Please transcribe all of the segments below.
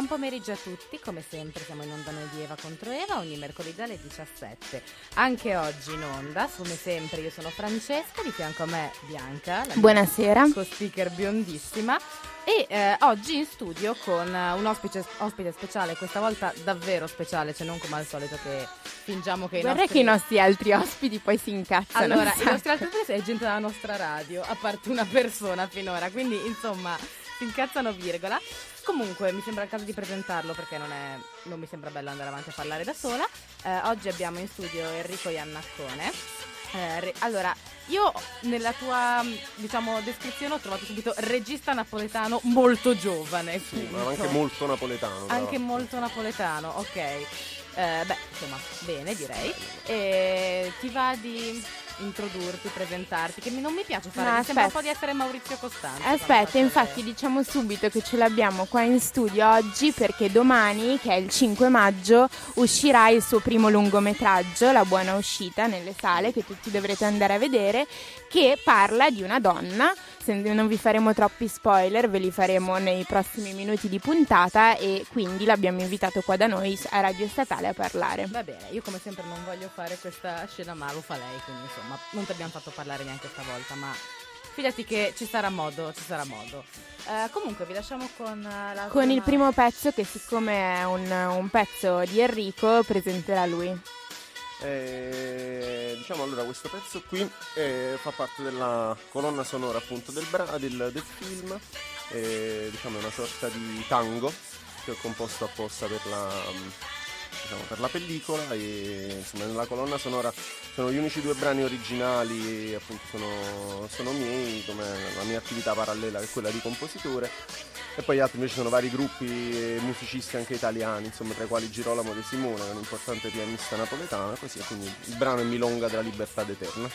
Buon pomeriggio a tutti, come sempre siamo in onda noi di Eva contro Eva ogni mercoledì alle 17. Anche oggi in onda, come sempre io sono Francesca, di fianco a me Bianca, la Buonasera. co-speaker biondissima e eh, oggi in studio con eh, un ospite, ospite speciale, questa volta davvero speciale, cioè non come al solito che fingiamo che i Vorrei nostri... che i nostri altri ospiti poi si incazzano. Allora, i nostri altri ospiti è gente della nostra radio, a parte una persona finora, quindi insomma si incazzano virgola. Comunque mi sembra il caso di presentarlo perché non, è, non mi sembra bello andare avanti a parlare da sola. Eh, oggi abbiamo in studio Enrico Iannaccone. Eh, re- allora, io nella tua diciamo descrizione ho trovato subito regista napoletano molto giovane. Sì, ma anche molto napoletano. Anche l'altro. molto napoletano, ok. Eh, beh, insomma, bene direi. E ti va di introdurti, presentarti, che mi- non mi piace fare, No, mi sembra un aspetta. po' di essere Maurizio Costanzo. quando Aspetta, faccio infatti diciamo subito che ce l'abbiamo qua in studio oggi perché domani, che è il 5 maggio, uscirà il suo primo lungometraggio, La buona uscita, nelle sale, che tutti dovrete andare a vedere, che parla di una donna. Non vi faremo troppi spoiler, ve li faremo nei prossimi minuti di puntata e quindi l'abbiamo invitato qua da noi a Radio Statale a parlare. Va bene, io come sempre non voglio fare questa scena, ma lo fa lei, quindi insomma, non ti abbiamo fatto parlare neanche stavolta, ma fidati che ci sarà modo, ci sarà modo. Eh, comunque vi lasciamo con eh, la Con il prima- primo pezzo che siccome è un, un pezzo di Enrico presenterà lui. Eh, diciamo allora questo pezzo qui eh, fa parte della colonna sonora appunto del, bra- del, del film. Eh, diciamo è una sorta di tango che ho composto apposta per la, mm, diciamo, per la pellicola e insomma nella colonna sonora sono gli unici due brani originali appunto sono, sono miei come la mia attività parallela che è quella di compositore e poi gli altri invece sono vari gruppi e musicisti anche italiani, insomma, tra i quali Girolamo De Simone, che è un importante pianista napoletano, così, quindi il brano è Milonga della libertà eterna.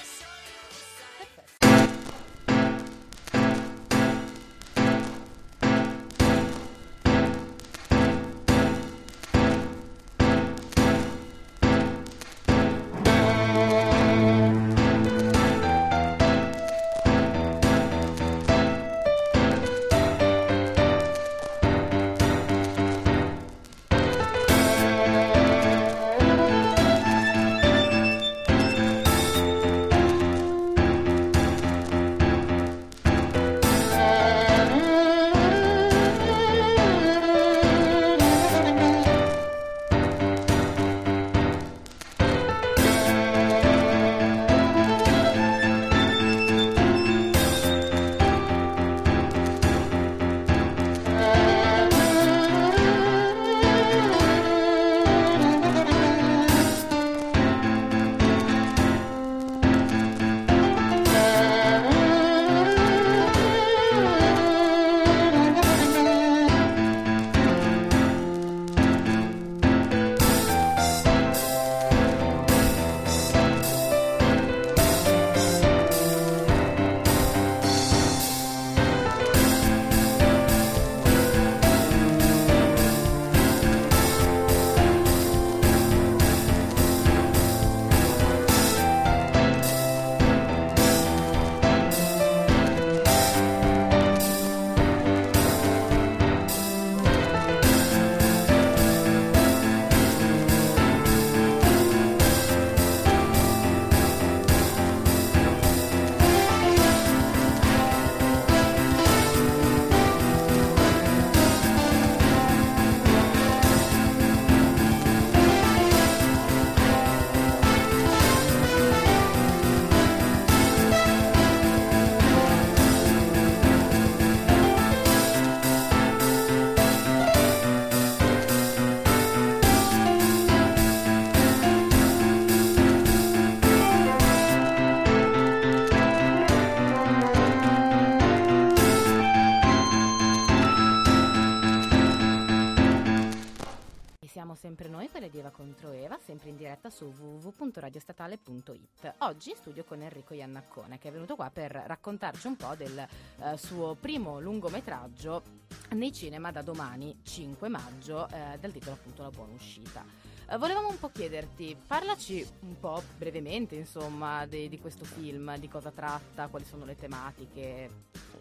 www.radiostatale.it. Oggi in studio con Enrico Iannaccone che è venuto qua per raccontarci un po' del eh, suo primo lungometraggio nei cinema da domani 5 maggio eh, dal titolo appunto La buona uscita. Eh, volevamo un po' chiederti, parlaci un po' brevemente insomma di, di questo film, di cosa tratta, quali sono le tematiche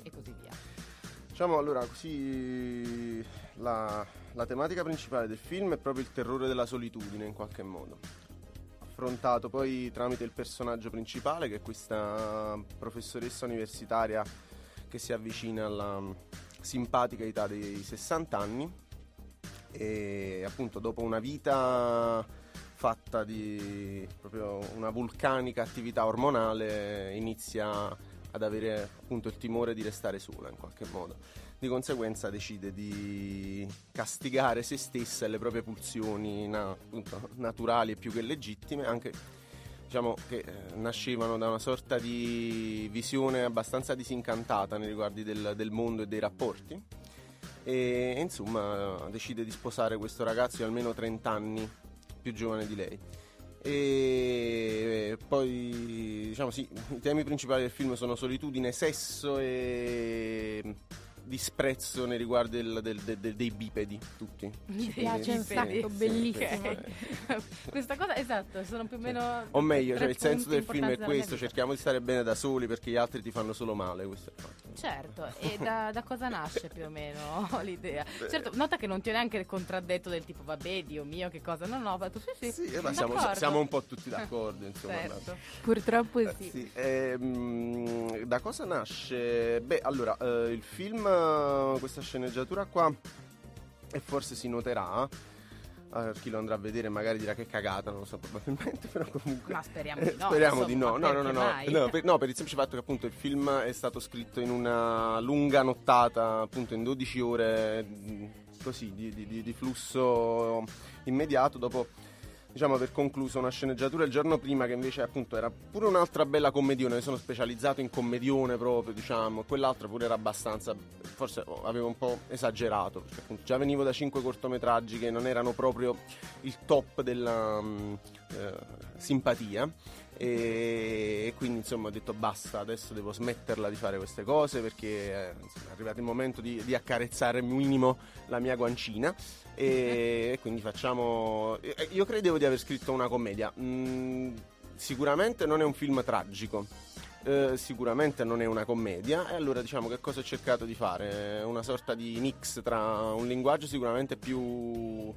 e così via. Diciamo allora, così la, la, tematica principale del film è proprio il terrore della solitudine in qualche modo. Affrontato poi tramite il personaggio principale che è questa professoressa universitaria che si avvicina alla simpatica età dei 60 anni e appunto dopo una vita fatta di proprio una vulcanica attività ormonale inizia ad avere appunto il timore di restare sola in qualche modo. Di conseguenza decide di castigare se stessa e le proprie pulsioni na- naturali e più che legittime, anche diciamo che eh, nascevano da una sorta di visione abbastanza disincantata nei riguardi del, del mondo e dei rapporti. E, e insomma decide di sposare questo ragazzo di almeno 30 anni più giovane di lei e poi diciamo sì, i temi principali del film sono solitudine, sesso e disprezzo nei riguardi del, del, del, dei bipedi tutti. Mi piace un sacco, bellissimo. Okay. Questa cosa, esatto, sono più o meno... O meglio, cioè, il senso del film è questo, cerchiamo di stare bene da soli perché gli altri ti fanno solo male. Questo è fatto. Certo, e da, da, cosa nasce più o meno l'idea? Certo, nota che non ti ho neanche contraddetto del tipo, vabbè, Dio mio, che cosa. No, no, ho fatto sì, sì. sì ma siamo, siamo, un po' tutti d'accordo, insomma. Certo. Purtroppo eh, sì. sì. Ehm, da cosa nasce? Beh, allora, eh, il film questa sceneggiatura qua e forse si noterà uh, chi lo andrà a vedere magari dirà che cagata, non lo so probabilmente, però comunque... Ma speriamo di no. speriamo insomma, di no. No, no, no, no, no, per, no, per il semplice fatto che appunto il film è stato scritto in una lunga nottata, appunto in 12 ore così di, di, di flusso immediato dopo diciamo aver concluso una sceneggiatura il giorno prima che invece appunto era pure un'altra bella commedione, sono specializzato in commedione proprio, diciamo, quell'altra pure era abbastanza, forse avevo un po' esagerato, perché appunto già venivo da cinque cortometraggi che non erano proprio il top della um, eh, simpatia. E, quindi insomma ho detto basta, adesso devo smetterla di fare queste cose perché eh, insomma, è arrivato il momento di, di accarezzare minimo la mia guancina e, e quindi facciamo... Io credevo di aver scritto una commedia, mm, sicuramente non è un film tragico. Eh, sicuramente non è una commedia. E allora diciamo che cosa ho cercato di fare? Una sorta di mix tra un linguaggio sicuramente più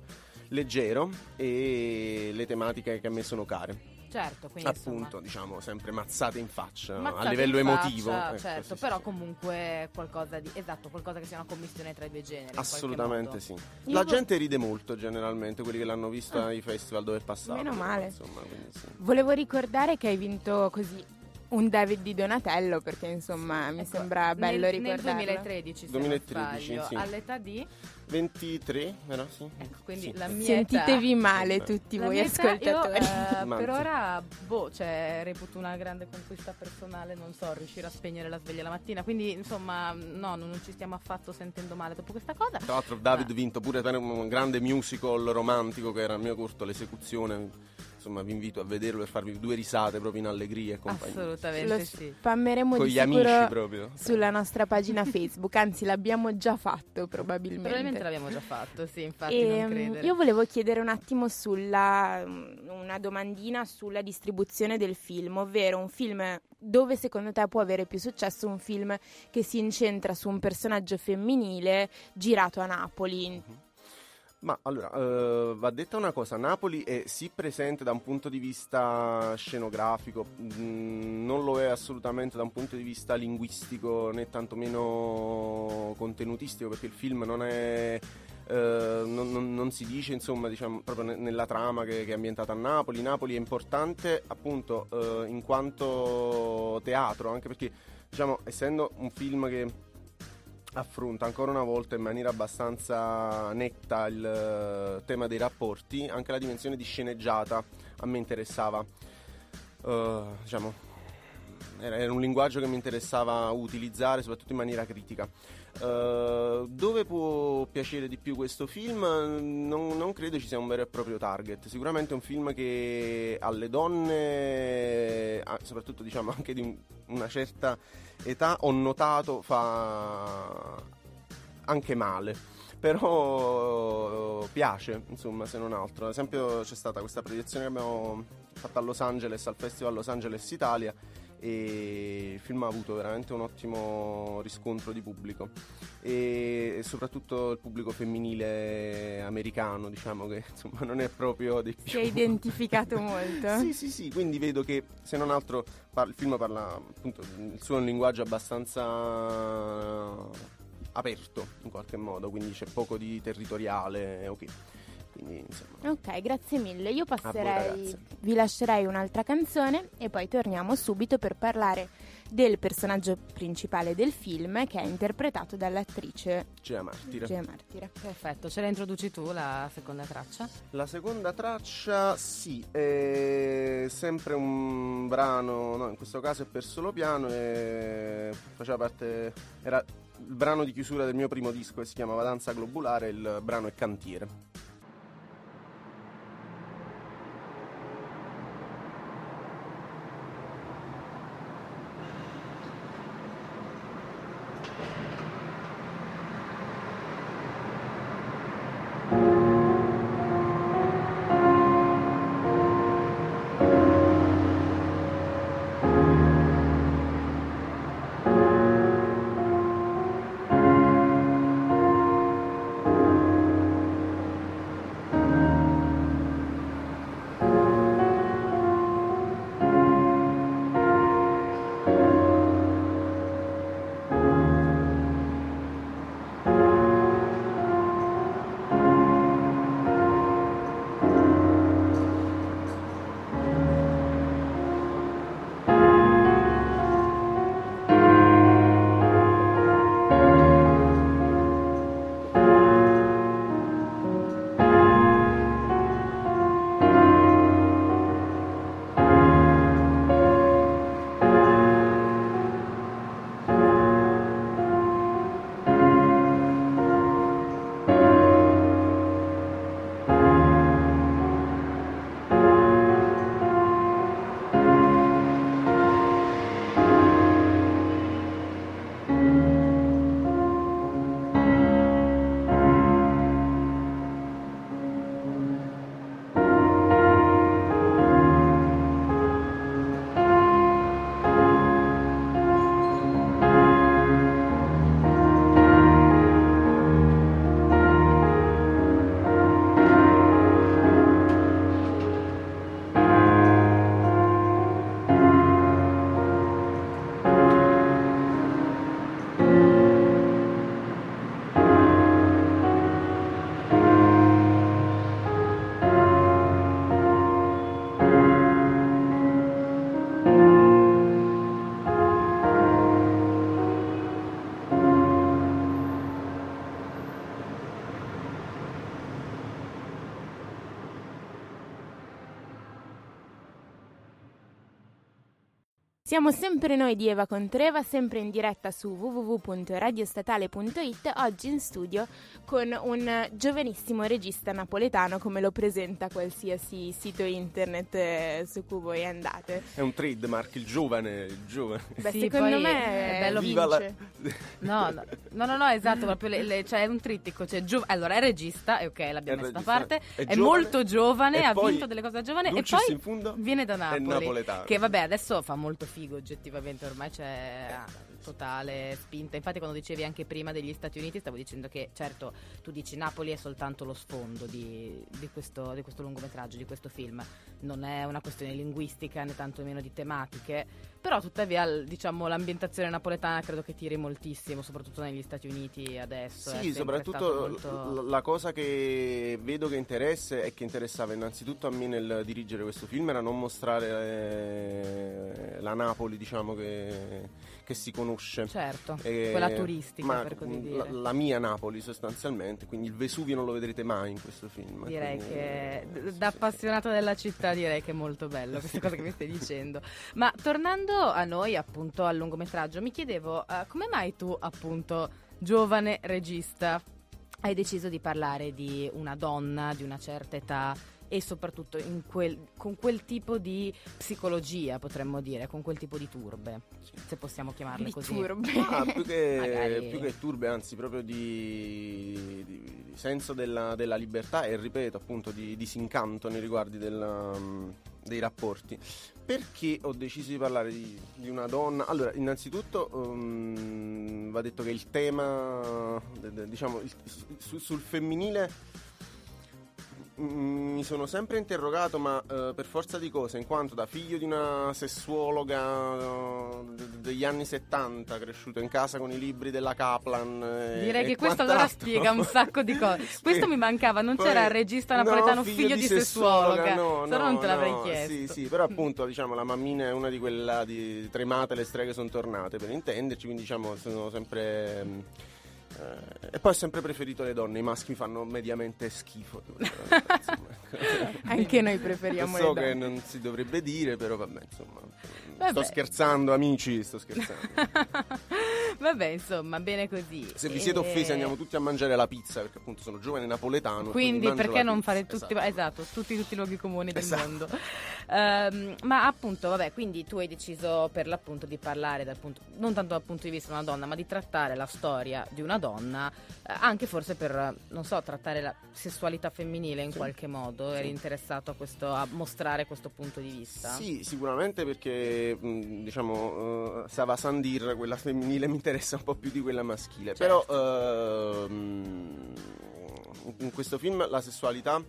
leggero e le tematiche che a me sono care Certo, quindi appunto, insomma, diciamo, sempre mazzate in faccia mazzate a livello emotivo. Faccia, ecco, certo, sì, però sì. comunque qualcosa di esatto, qualcosa che sia una commissione tra i due generi. Assolutamente sì. Io La vo- gente ride molto generalmente, quelli che l'hanno visto Ah. ai festival dove è passato. Meno male. Insomma, quindi sì. Volevo ricordare che hai vinto così un David di Donatello perché insomma mi Ecco, sembra bello nel, nel ricordarlo. 2013, se 2013, non sbaglio, sì. all'età di 23, vero? Sì. ecco, quindi Sì. la mia Sentitevi età, male tutti la voi età, ascoltatori. Io, eh, per ora, boh, cioè, reputo una grande conquista personale, non so, riuscire a spegnere la sveglia la mattina. Quindi, insomma, no, non ci stiamo affatto sentendo male dopo questa cosa. Tra l'altro David ha vinto pure per un grande musical romantico che era il mio corto, l'esecuzione. Insomma, vi invito a vederlo e farvi due risate proprio in allegria e compagnia. Assolutamente Lo sì. spammeremo Con di gli amici proprio. sulla nostra pagina Facebook, anzi l'abbiamo già fatto probabilmente. Probabilmente l'abbiamo già fatto, sì, infatti E, non mm, credere. io volevo chiedere un attimo sulla mm, una domandina sulla distribuzione del film, ovvero un film dove secondo te può avere più successo un film che si incentra su un personaggio femminile girato a Napoli. Ma allora, eh, va detta una cosa, Napoli è sì presente da un punto di vista scenografico, mh, non lo è assolutamente da un punto di vista linguistico né tantomeno contenutistico perché il film non è... eh, non, non- non si dice insomma diciamo proprio ne- nella trama che, che è ambientata a Napoli. Napoli è importante appunto eh, in quanto teatro anche perché diciamo essendo un film che affronta ancora una volta in maniera abbastanza netta il eh, tema dei rapporti, anche la dimensione di sceneggiata a me interessava, eh, diciamo, era un linguaggio che mi interessava utilizzare soprattutto in maniera critica. Uh, dove può piacere di più questo film? Non, non, credo ci sia un vero e proprio target. Sicuramente è un film che alle donne, soprattutto diciamo anche di un, una certa età, ho notato fa anche male però piace, insomma, se non altro. Ad esempio c'è stata questa proiezione che abbiamo fatto a Los Angeles, al Festival Los Angeles Italia e il film ha avuto veramente un ottimo riscontro di pubblico. E, soprattutto il pubblico femminile americano diciamo che insomma non è proprio dei più si è identificato molto. Sì sì sì quindi vedo che se non altro par- il film parla appunto il suo è un linguaggio abbastanza aperto in qualche modo quindi c'è poco di territoriale ok quindi, insomma. Ok, grazie mille. Io passerei, vi lascerei un'altra canzone e poi torniamo subito per parlare del personaggio principale del film che è interpretato dall'attrice Gea Martire. Gea Martire. Perfetto, ce la introduci tu la seconda traccia? La seconda traccia sì, è sempre un brano, no, in questo caso è per solo piano e faceva parte, era il brano di chiusura del mio primo disco che si chiamava Danza Globulare, il brano è Cantiere. Siamo sempre noi di Eva Contreva, sempre in diretta su www.radiostatale.it, oggi in studio con un giovanissimo regista napoletano come lo presenta qualsiasi sito internet eh, su cui voi andate. È un trademark, il giovane, il giovane. Beh, sì, secondo me è bello Viva la... no, no, no, no, no, esatto, proprio le, le, cioè è un trittico, cioè, gio... allora è regista, e ok, l'abbiamo messa da parte, è, è molto giovane, ha vinto delle cose da giovane e poi viene da Napoli, che vabbè adesso fa molto figo oggettivamente, ormai c'è totale spinta. Infatti, quando dicevi anche prima degli Stati Uniti, stavo dicendo che certo tu dici Napoli è soltanto lo sfondo di, di, questo, di questo lungometraggio, di questo film, non è una questione linguistica né tantomeno di tematiche, però tuttavia diciamo, l'ambientazione napoletana credo che tiri moltissimo, soprattutto negli Stati Uniti adesso. Sì, soprattutto molto... la cosa che vedo che interessa e che interessava innanzitutto a me nel dirigere questo film era non mostrare eh, la Napoli, diciamo che che si conosce. Certo, Eh, quella turistica ma, per così dire. La, la mia Napoli sostanzialmente, quindi il Vesuvio non lo vedrete mai in questo film. Direi quindi- che sì, da sì. appassionato della città direi che è molto bello questa cosa che mi stai dicendo. Ma tornando a noi appunto al lungometraggio, mi chiedevo eh, come mai tu appunto giovane regista hai deciso di parlare di una donna di una certa età e soprattutto in quel- con quel tipo di psicologia potremmo dire, con quel tipo di turbe, se possiamo chiamarle Di così. turbe. Ah, più, che, Magari- più che turbe, anzi, proprio di, di- di senso della, della libertà e ripeto, appunto, di disincanto nei riguardi della, mm, dei rapporti. Perché ho deciso di parlare di, di una donna? Allora, innanzitutto um, va detto che il tema, diciamo, il- su- sul femminile Mm, Mi sono sempre interrogato, ma eh, per forza di cose, in quanto da figlio di una sessuologa eh, de- degli anni 70, cresciuto in casa con i libri della Kaplan. eh, Direi che questo allora spiega un sacco di cose. Questo mi mancava, non Poi- c'era il regista no, napoletano figlio, di sessuologa. no, Se no no, non te l'avrei no, chiesto. Sì, sì, però appunto diciamo la mammina è una di quelle di tremate, le streghe sono tornate per intenderci, quindi diciamo sono sempre... mm, eh, e poi ho sempre preferito le donne, i maschi fanno mediamente schifo. Anche noi preferiamo so le che donne. non si dovrebbe dire, però vabbè, insomma. Vabbè. Sto scherzando, amici, sto scherzando. Vabbè, insomma, bene così. Se vi siete E- offesi andiamo tutti a mangiare la pizza, perché appunto sono giovane napoletano. Quindi mangio perché non pizza, fare tutti, esatto. esatto, tutti, tutti i luoghi comuni del Esatto. mondo? Ehm, ma appunto, vabbè, quindi tu hai deciso per l'appunto di parlare dal punto, non tanto dal punto di vista di una donna, ma di trattare la storia di una donna, eh, anche forse per, non so, trattare la sessualità femminile in Sì. qualche modo. Eri Sì. interessato a, questo, a mostrare questo punto di vista? Sì, sicuramente perché mh, diciamo uh, Sava Sandir, quella femminile mi interessa un po' più di quella maschile. Certo. Però ehm, in questo film la sessualità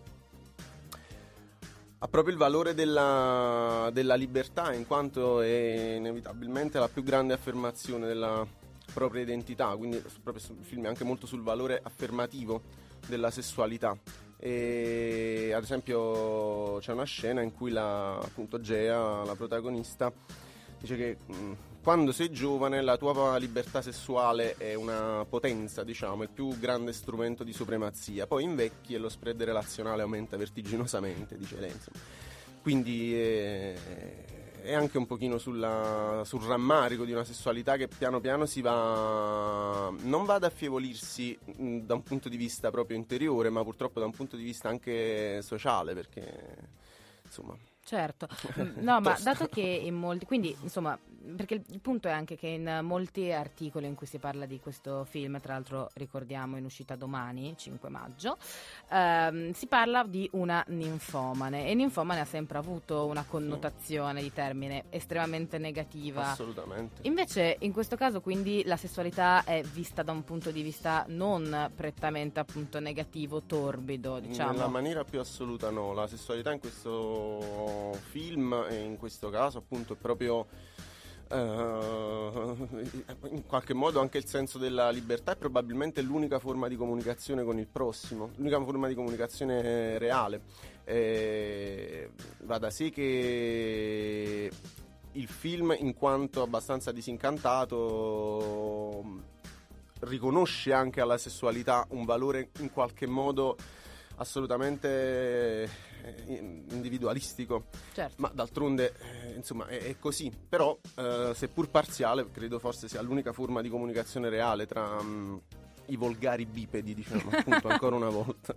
ha proprio il valore della, della libertà, in quanto è inevitabilmente la più grande affermazione della propria identità. Quindi proprio il film è anche molto sul valore affermativo della sessualità. E ad esempio c'è una scena in cui la, appunto Gea, la protagonista, dice che mh, quando sei giovane la tua libertà sessuale è una potenza, diciamo, il più grande strumento di supremazia. Poi invecchi e lo spread relazionale aumenta vertiginosamente, dice lei. Insomma. Quindi eh, è anche un pochino sulla- sul rammarico di una sessualità che piano piano si va non va ad affievolirsi mh, da un punto di vista proprio interiore, ma purtroppo da un punto di vista anche sociale, perché insomma Certo, Mm, no, ma dato che in molti, quindi insomma, perché il, punto è anche che in molti articoli in cui si parla di questo film, tra l'altro ricordiamo in uscita domani, 5 maggio, ehm, si parla di una ninfomane e ninfomane ha sempre avuto una connotazione di termine estremamente negativa. assolutamente. Invece in questo caso quindi la sessualità è vista da un punto di vista non prettamente appunto negativo, torbido, diciamo. Nella maniera più assoluta no, la sessualità in questo film e in questo caso appunto è proprio eh, in qualche modo anche il senso della libertà è probabilmente l'unica forma di comunicazione con il prossimo, l'unica forma di comunicazione reale. Eh, va da sé che il film in quanto abbastanza disincantato riconosce anche alla sessualità un valore in qualche modo assolutamente eh, individualistico, Certo. ma d'altronde eh, insomma è, è così, però eh, seppur parziale credo forse sia l'unica forma di comunicazione reale tra mm, i volgari bipedi, diciamo appunto ancora una volta.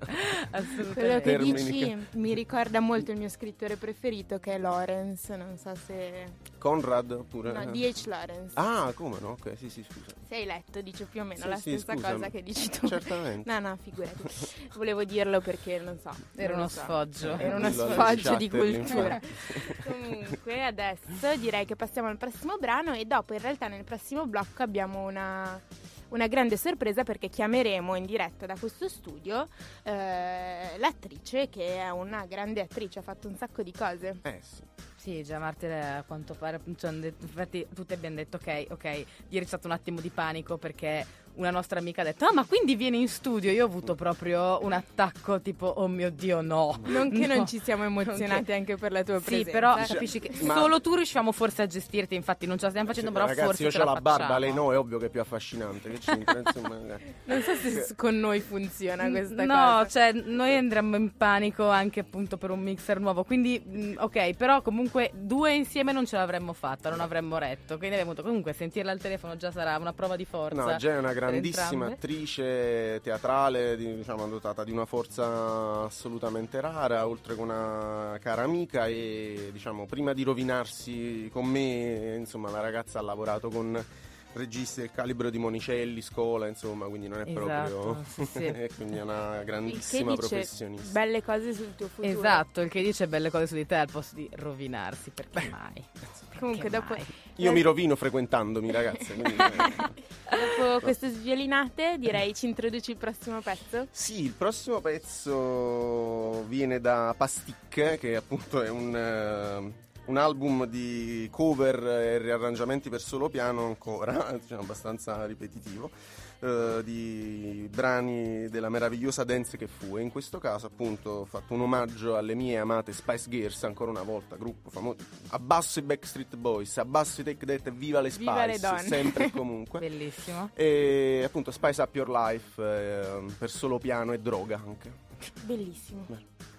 Assolutamente. Quello che Termini dici che- mi ricorda molto il mio scrittore preferito che è Lawrence, non so se... Conrad oppure... No, D.H. Lawrence. Ah, come no? Ok, sì, sì, scusa. Se hai letto dice più o meno Sì, la sì, stessa scusami. cosa che dici tu. Certamente. No, no, figurati. Volevo dirlo perché non so. Era non uno so. sfoggio. Era uno sfoggio di cultura. Comunque, adesso direi che passiamo al prossimo brano e dopo in realtà nel prossimo blocco abbiamo una, una grande sorpresa perché chiameremo in diretta da questo studio eh, l'attrice che è una grande attrice, ha fatto un sacco di cose. Eh sì. Sì, già Martire a quanto pare, ci hanno detto- infatti tutti abbiamo detto ok, ok, ieri è stato un attimo di panico perché una nostra amica ha detto ah ma quindi vieni in studio io ho avuto proprio un attacco tipo oh mio dio no Non che No. non ci siamo emozionati che- anche per la tua sì presenza. però capisci che Ma- solo tu riusciamo forse a gestirti infatti non ce la stiamo facendo però Ragazzi, forse io ce ho la la barba, lei no, è ovvio che è più affascinante. Che c'entra, insomma. Non so se s- con noi funziona questa no, cosa. cioè noi andremo in panico anche appunto per un mixer nuovo, quindi ok, però comunque due insieme non ce l'avremmo fatta, non avremmo retto, quindi abbiamo avuto comunque sentirla al telefono già sarà una prova di forza. No, Jen è una grandissima attrice teatrale, di- diciamo, dotata di una forza assolutamente rara, oltre che una cara amica e diciamo, prima di rovinarsi con me, insomma, la ragazza ha lavorato con registi del calibro di Monicelli, Scola, insomma, quindi non è proprio... Esatto, sì, sì. e quindi è una Il che grandissima dice professionista. belle cose sul tuo futuro. Esatto, il che dice belle cose su di te al posto di rovinarsi, perché mai? Comunque Perché dopo, mai? Io mi rovino frequentandomi, ragazze. quindi, eh. dopo queste sviolinate direi ci introduci il prossimo pezzo. Sì, il prossimo pezzo viene da Pastic, che appunto è un, eh, un album di cover e riarrangiamenti per solo piano ancora, diciamo, abbastanza ripetitivo, eh, di brani della meravigliosa dance che fu. E in questo caso appunto ho fatto un omaggio alle mie amate Spice Girls, ancora una volta, gruppo famoso. Abbasso i Backstreet Boys, abbasso i Take That e viva le Spice, Viva le donne. sempre e comunque. Bellissimo. E appunto Spice Up Your Life eh, per solo piano e droga anche. Bellissimo. rieccoci,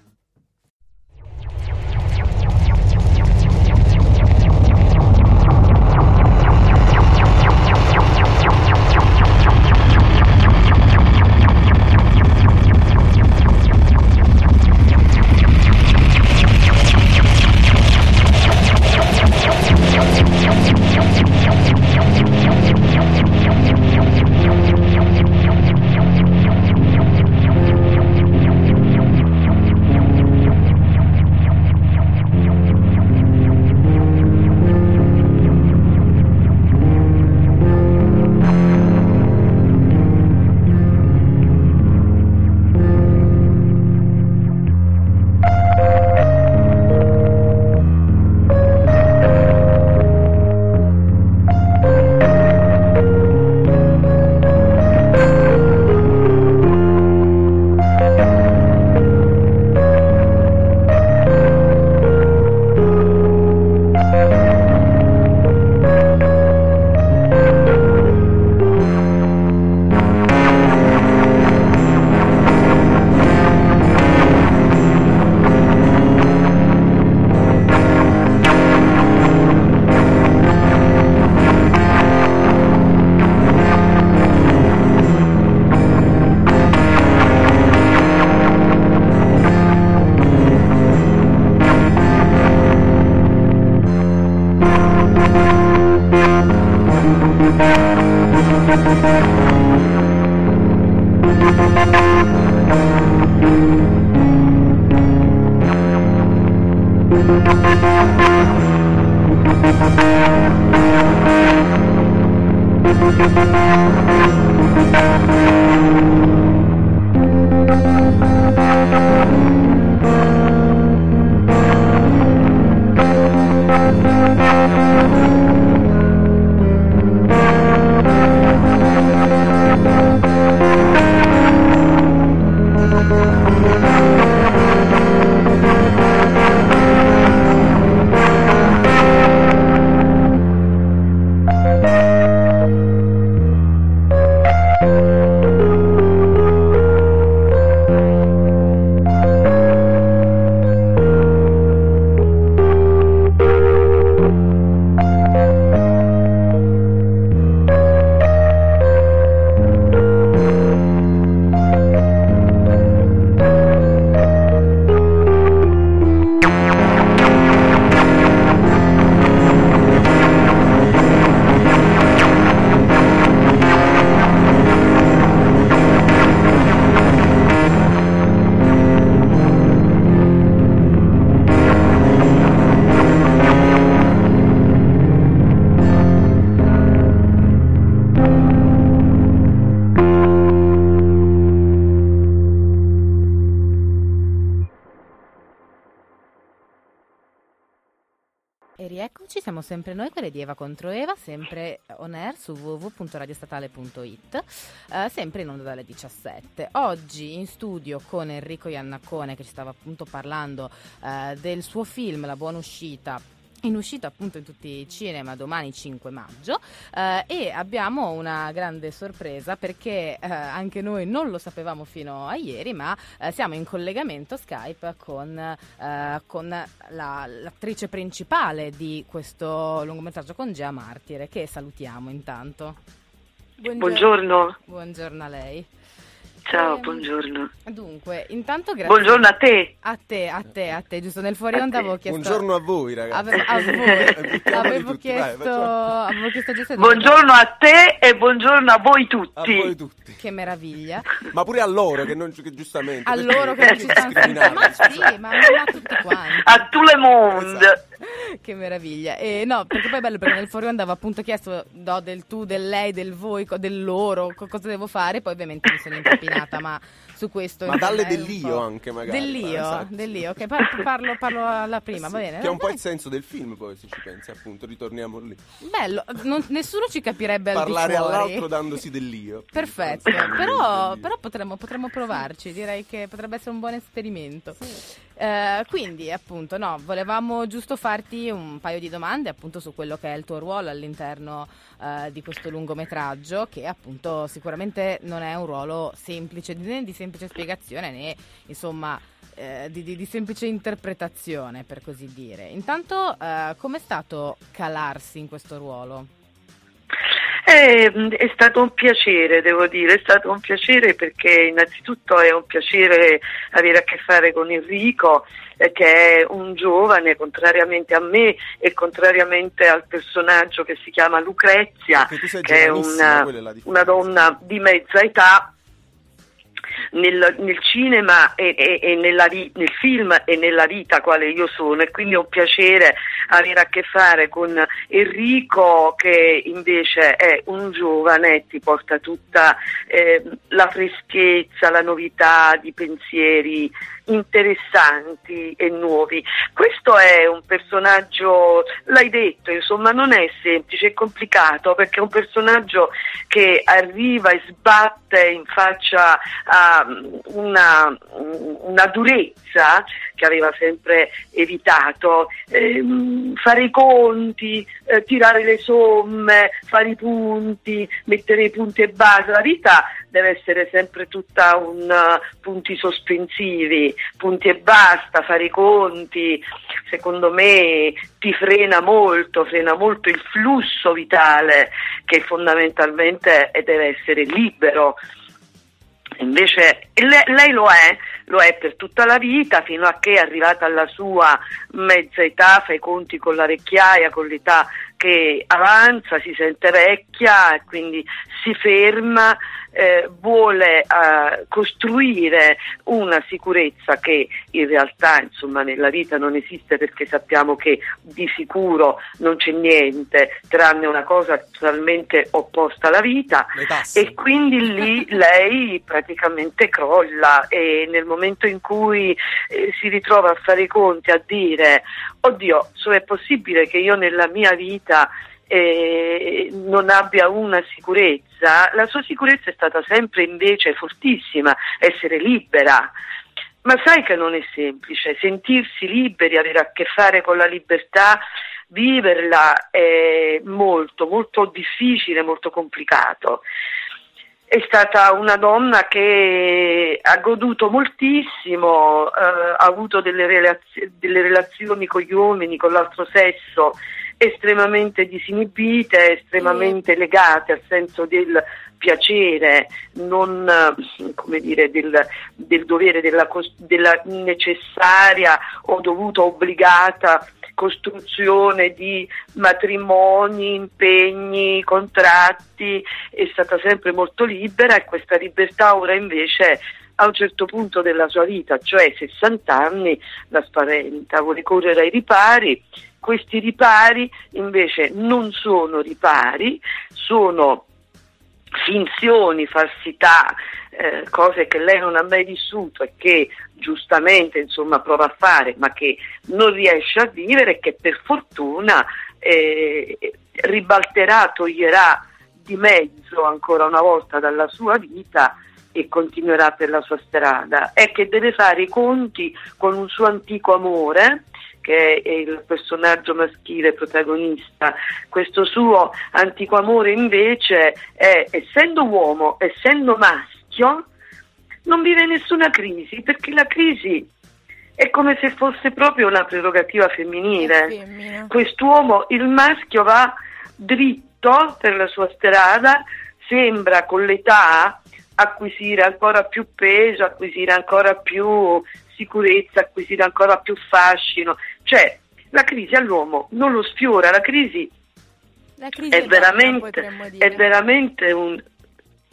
di Eva contro Eva, sempre on air su www.radiostatale.it, eh, sempre in onda dalle 17. Oggi in studio con Enrico Iannaccone che ci stava appunto parlando eh, del suo film La buona uscita in uscita appunto in tutti i cinema domani 5 maggio eh, e abbiamo una grande sorpresa perché eh, anche noi non lo sapevamo fino a ieri ma eh, siamo in collegamento Skype con, eh, con la, l'attrice principale di questo lungometraggio con Gea Martire che salutiamo intanto. Buongiorno. Buongiorno a lei. Ciao, buongiorno. Dunque, intanto grazie. Buongiorno a te. A te, a te, a te, giusto nel fuori onda A te. avevo chiesto Buongiorno a voi, ragazzi. Ave- a voi. Avevo vai, chiesto facciamo- avevo chiesto a Giuseppe Buongiorno a te e buongiorno a voi A tutti. voi tutti. che meraviglia Ma pure a loro, che, non, che giustamente. a loro che non ci stanno ma sì ma, ma tutti quanti A tout le monde. Esatto. che meraviglia e no perché poi è bello perché nel onda avevo appunto chiesto no, del tu del lei del voi del loro co- cosa devo fare poi ovviamente mi sono incappinata ma su questo Ma dalle dell'io anche, magari. dell'io Esatto. dell'io ok par- parlo, parlo alla prima Sì, va bene Che è un po' il senso del film, poi, se ci pensi, appunto. Ritorniamo lì. bello non- nessuno ci capirebbe al Parlare di fuori all'altro dandosi dell'io. Perfetto, però, però potremmo, potremmo provarci, direi che potrebbe essere un buon esperimento. Eh, quindi, appunto, no, volevamo giusto farti un paio di domande appunto su quello che è il tuo ruolo all'interno eh, di questo lungometraggio, che appunto sicuramente non è un ruolo semplice, né di semplice spiegazione né insomma eh, di, di- di semplice interpretazione, per così dire. Intanto, eh, com'è stato calarsi in questo ruolo? Eh, è stato un piacere, devo dire, è stato un piacere perché innanzitutto è un piacere avere a che fare con Enrico, eh, che è un giovane, contrariamente a me e contrariamente al personaggio che si chiama Lucrezia, che è una, è una donna di mezza età. Nel, nel cinema e, e- e vi- nel film e nella vita quale io sono. E quindi è un piacere avere a che fare con Enrico che invece è un giovane e ti porta tutta eh, la freschezza, la novità di pensieri interessanti e nuovi. Questo è un personaggio, l'hai detto, insomma non è semplice, è complicato perché è un personaggio che arriva e sbatte in faccia a una, una durezza che aveva sempre evitato, ehm, fare i conti, eh, tirare le somme, fare i punti, mettere i punti e base, la vita deve essere sempre tutta un uh, punti sospensivi, punti e basta, fare i conti, secondo me ti frena molto, frena molto il flusso vitale che fondamentalmente deve essere libero. Invece lei, lei lo è, lo è per tutta la vita, fino a che arrivata alla sua mezza età, fa i conti con la vecchiaia, con l'età che avanza, si sente vecchia e quindi si ferma, eh, vuole eh, costruire una sicurezza che in realtà insomma, nella vita non esiste perché sappiamo che di sicuro non c'è niente tranne una cosa totalmente opposta alla vita. E quindi lì lei praticamente crolla e nel momento in cui eh, si ritrova a fare i conti, a dire oddio, so è possibile che io nella mia vita eh, non abbia una sicurezza, la sua sicurezza è stata sempre invece fortissima, essere libera. Ma sai che non è semplice, sentirsi liberi, avere a che fare con la libertà, viverla è molto, molto difficile, molto complicato. È stata una donna che ha goduto moltissimo, eh, ha avuto delle, relazio- delle relazioni con gli uomini, con l'altro sesso, estremamente disinibite, estremamente legate al senso del piacere, non eh, come dire, del, del dovere, della, della necessaria o dovuta obbligata costruzione di matrimoni, impegni, contratti, è stata sempre molto libera e questa libertà ora invece a un certo punto della sua vita, cioè 60 anni, la spaventa, vuole correre ai ripari. Questi ripari invece non sono ripari, sono finzioni, falsità eh, cose che lei non ha mai vissuto e che giustamente insomma prova a fare ma che non riesce a vivere e che per fortuna eh, ribalterà, toglierà di mezzo ancora una volta dalla sua vita e continuerà per la sua strada, è che deve fare i conti con un suo antico amore che è il personaggio maschile protagonista. Questo suo antico amore invece è, essendo uomo, essendo maschio, non vive nessuna crisi, perché la crisi è come se fosse proprio una prerogativa femminile. Quest'uomo, il maschio, va dritto per la sua strada, sembra con l'età acquisire ancora più peso, acquisire ancora più sicurezza, acquisire ancora più fascino. Cioè, la crisi all'uomo non lo sfiora, la crisi, La crisi è, è, donna, veramente, dire. è veramente un...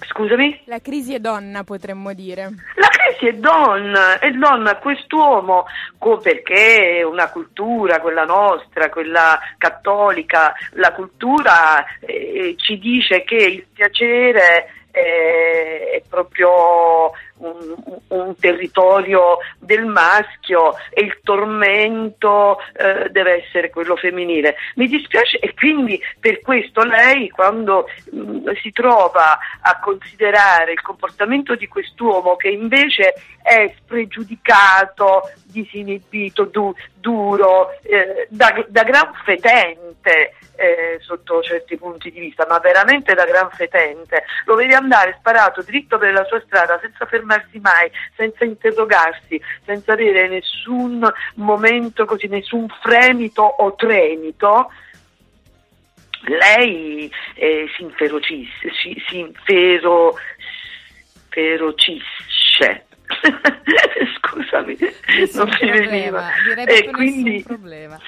Scusami? La crisi è donna, potremmo dire. La crisi è donna, è donna, quest'uomo, co- perché una cultura, quella nostra, quella cattolica, la cultura eh, ci dice che il piacere eh, è proprio un, un territorio del maschio e il tormento eh, deve essere quello femminile. Mi dispiace e quindi per questo lei quando mh, si trova a considerare il comportamento di quest'uomo che invece è spregiudicato, disinibito, du- duro, eh, da, da gran fetente, eh, sotto certi punti di vista, ma veramente da gran fetente. Lo vede andare sparato dritto per la sua strada senza fermarsi mai, senza interrogarsi, senza avere nessun momento così, nessun fremito o tremito. Lei eh, si inferocisce, si, si infero, ferocisce. Scusami, Nessun non mi veniva. problema, direi E proprio quindi problema.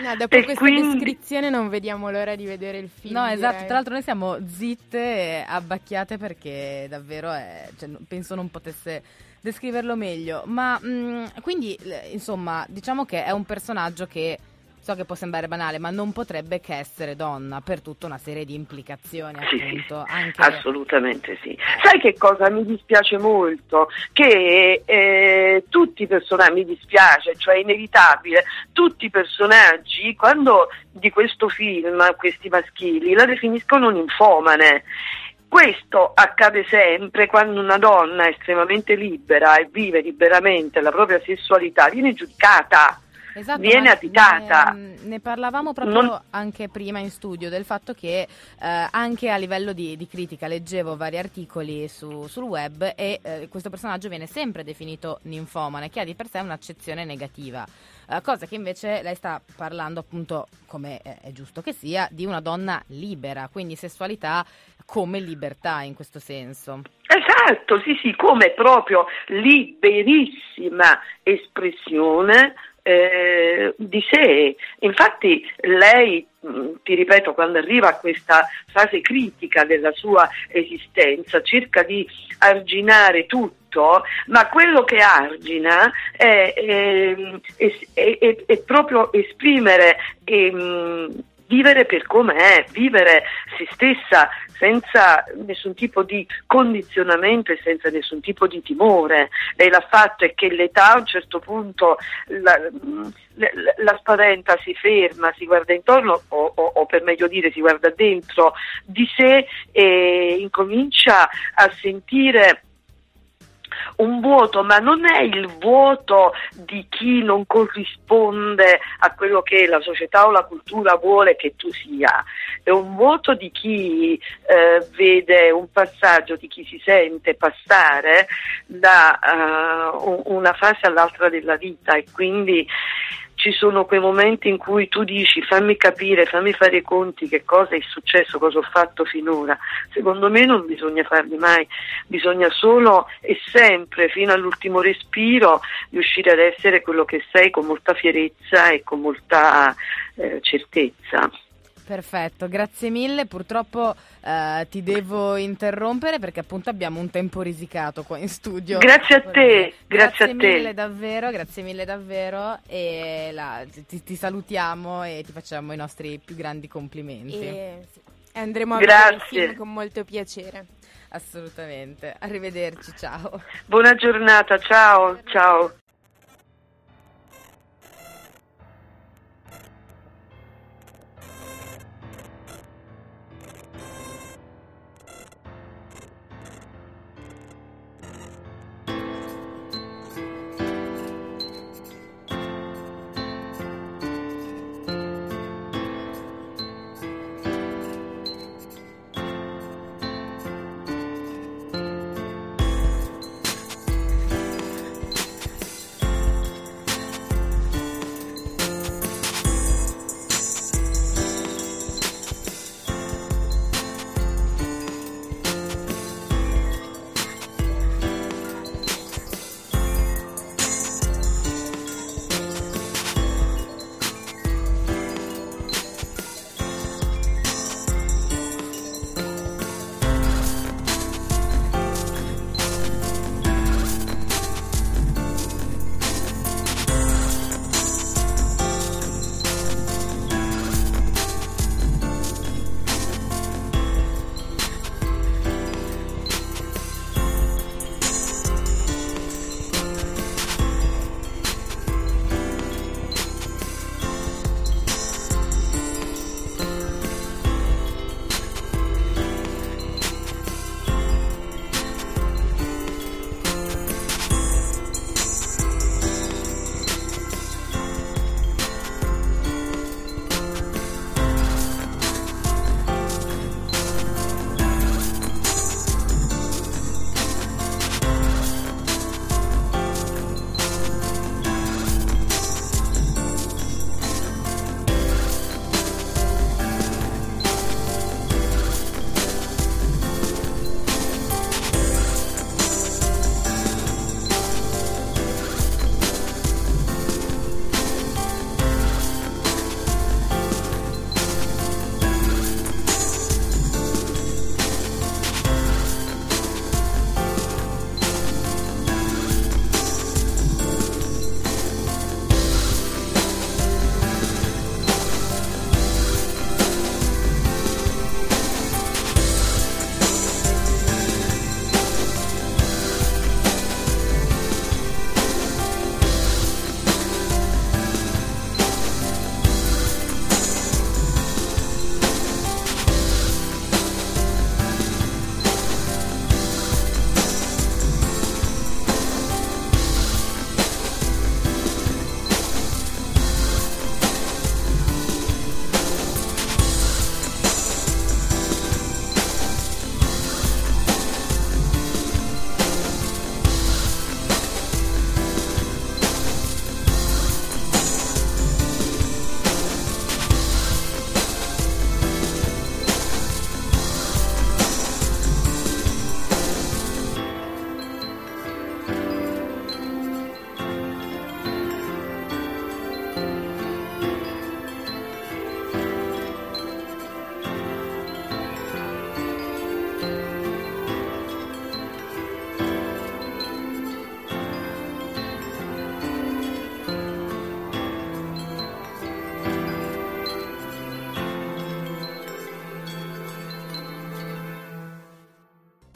No, dopo E questa quindi- descrizione non vediamo l'ora di vedere il film. No, esatto, direi. tra l'altro noi siamo zitte e abbacchiate perché davvero è, cioè, penso non potesse descriverlo meglio, ma mh, quindi l- insomma diciamo che è un personaggio che so che può sembrare banale, ma non potrebbe che essere donna per tutta una serie di implicazioni Sì, sì, appunto, anche Assolutamente sì. Sai che cosa mi dispiace molto? Che eh, tutti i personaggi, mi dispiace, cioè è inevitabile, tutti i personaggi, quando di questo film, questi maschili, la definiscono un'infomane. Questo accade sempre quando una donna estremamente libera e vive liberamente la propria sessualità, viene giudicata. Esatto, viene ma additata. Ne, ne parlavamo proprio Non- anche prima in studio del fatto che eh, anche a livello di, di critica leggevo vari articoli su- sul web e eh, questo personaggio viene sempre definito ninfomane, che ha di per sé un'accezione negativa. Eh, cosa che invece lei sta parlando appunto, come è giusto che sia, di una donna libera, quindi sessualità come libertà in questo senso. Esatto, sì, sì, come proprio liberissima espressione eh, di sé. Infatti lei, mh, ti ripeto, quando arriva a questa fase critica della sua esistenza, cerca di arginare tutto, ma quello che argina è, è- è- è- è proprio esprimere ehm, vivere per come è, vivere se stessa senza nessun tipo di condizionamento e senza nessun tipo di timore. Lei l'ha fatto e che l'età a un certo punto la, la- la spaventa, si ferma, si guarda intorno o, o- o per meglio dire si guarda dentro di sé e incomincia a sentire un vuoto, ma non è il vuoto di chi non corrisponde a quello che la società o la cultura vuole che tu sia, è un vuoto di chi eh, vede un passaggio, di chi si sente passare da eh, un- una fase all'altra della vita e quindi ci sono quei momenti in cui tu dici fammi capire, fammi fare i conti che cosa è successo, cosa ho fatto finora. Secondo me non bisogna farli mai, bisogna solo e sempre, fino all'ultimo respiro, riuscire ad essere quello che sei con molta fierezza e con molta eh, certezza. Perfetto, grazie mille. Purtroppo eh, ti devo interrompere perché appunto abbiamo un tempo risicato qua in studio. Grazie a te, grazie a te. mille davvero, grazie mille davvero e la- ti, ti salutiamo e ti facciamo i nostri più grandi complimenti. E, sì, andremo a vedere il Grazie. film con molto piacere. Assolutamente. Arrivederci, ciao. Buona giornata, ciao, ciao.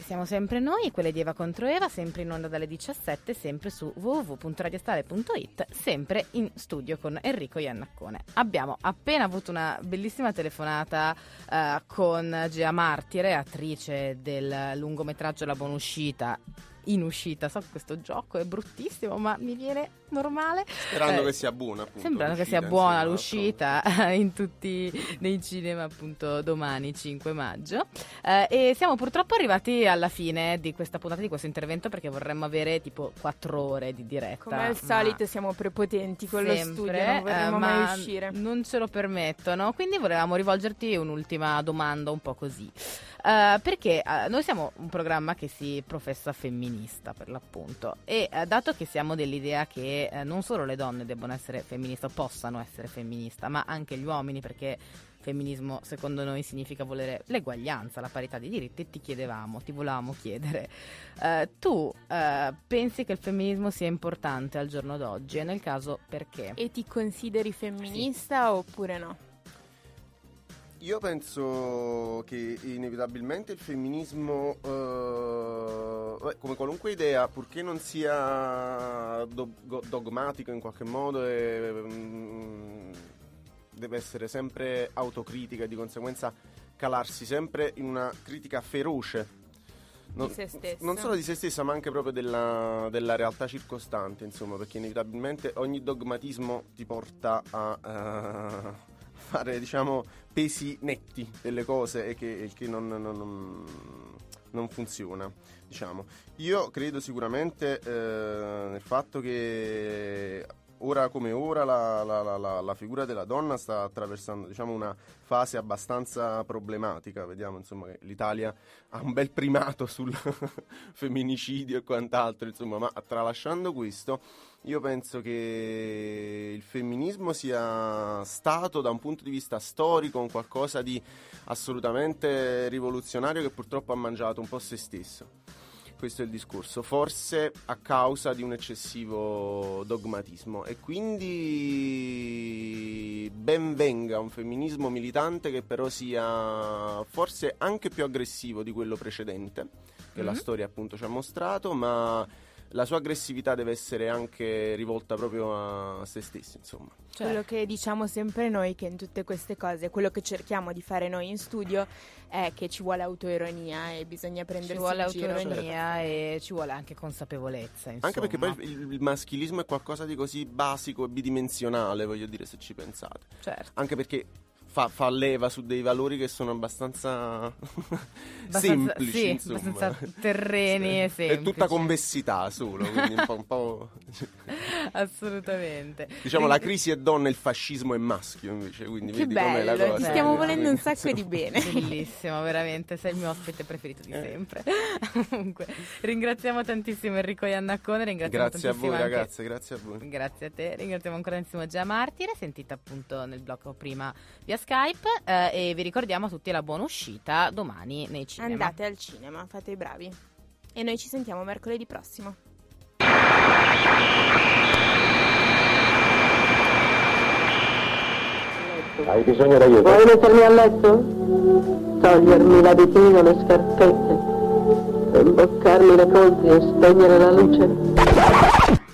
Siamo sempre noi, quelle di Eva contro Eva, sempre in onda dalle 17, sempre su www.radiostale.it, sempre in studio con Enrico Iannaccone. Abbiamo appena avuto una bellissima telefonata eh, con Gea Martire, attrice del lungometraggio La Buona Uscita in uscita. So che questo gioco è bruttissimo, ma mi viene normale. Sperando Eh, che sia buona, appunto. Sembrando che sia buona l'uscita in tutti nei cinema appunto domani 5 maggio Eh, e siamo purtroppo arrivati alla fine di questa puntata di questo intervento perché vorremmo avere tipo 4 ore di diretta Come al solito siamo prepotenti con lo sempre, studio, non vorremmo eh, mai ma uscire. non ce lo permettono quindi volevamo rivolgerti un'ultima domanda un po' così Eh, perché eh, noi siamo un programma che si professa femminista per l'appunto e eh, dato che siamo dell'idea che eh, non solo le donne debbano essere femministe o possano essere femministe ma anche gli uomini perché femminismo secondo noi significa volere l'eguaglianza, la parità di diritti ti chiedevamo, ti volevamo chiedere eh, tu eh, pensi che il femminismo sia importante al giorno d'oggi e nel caso perché? E ti consideri femminista oppure no? Io penso che inevitabilmente il femminismo, eh, come qualunque idea, purché non sia do- dogmatico in qualche modo, e, mm, deve essere sempre autocritica e di conseguenza calarsi sempre in una critica feroce. Non, di se stessa. non solo di se stessa, ma anche proprio della, della, realtà circostante, insomma, perché inevitabilmente ogni dogmatismo ti porta a uh, fare, diciamo, pesi netti delle cose e che, che non, non, non, non, funziona. Diciamo. Io credo sicuramente eh, nel fatto che ora come ora la, la, la, la, figura della donna sta attraversando diciamo, una fase abbastanza problematica. Vediamo insomma, che l'Italia ha un bel primato sul femminicidio e quant'altro, insomma, ma tralasciando questo, io penso che il femminismo sia stato da un punto di vista storico un qualcosa di assolutamente rivoluzionario che purtroppo ha mangiato un po' se stesso questo è il discorso, forse a causa di un eccessivo dogmatismo e quindi ben venga un femminismo militante che però sia forse anche più aggressivo di quello precedente, che mm-hmm. la storia appunto ci ha mostrato, ma la sua aggressività deve essere anche rivolta proprio a se stessi, insomma. Cioè. Quello che diciamo sempre noi che in tutte queste cose, quello che cerchiamo di fare noi in studio è che ci vuole autoironia e bisogna prendersi Ci vuole autoironia certo. e ci vuole anche consapevolezza, insomma. Anche perché poi il, il, maschilismo è qualcosa di così basico e bidimensionale, voglio dire, se ci pensate. Certo. Anche perché fa, fa, leva su dei valori che sono abbastanza, abbastanza semplici, sì, insomma. abbastanza terreni e semplici. È tutta convessità solo, quindi un po'... Un po'... Assolutamente. Diciamo la crisi è donna il fascismo è maschio invece, quindi che vedi bello, la cosa. Ti stiamo volendo un sacco di bene. Bellissimo, veramente, sei il mio ospite preferito di eh. sempre. Comunque, ringraziamo tantissimo Enrico Iannaccone, ringraziamo grazie a voi anche... ragazze, grazie a voi. Grazie a te, ringraziamo ancora tantissimo Gia Martire, sentita appunto nel blocco prima via Skype eh, e vi ricordiamo a tutti la buona uscita domani nei cinema. Andate al cinema, fate i bravi. E noi ci sentiamo mercoledì prossimo. Hai bisogno d'aiuto? Vuoi mettermi a letto? Togliermi l'abitino, le scarpette, imboccarmi le colzi e spegnere la luce?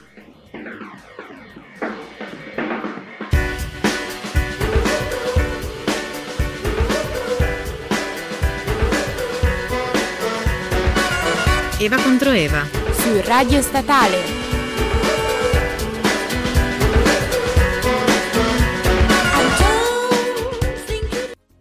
Eva contro Eva. Su Radio Statale.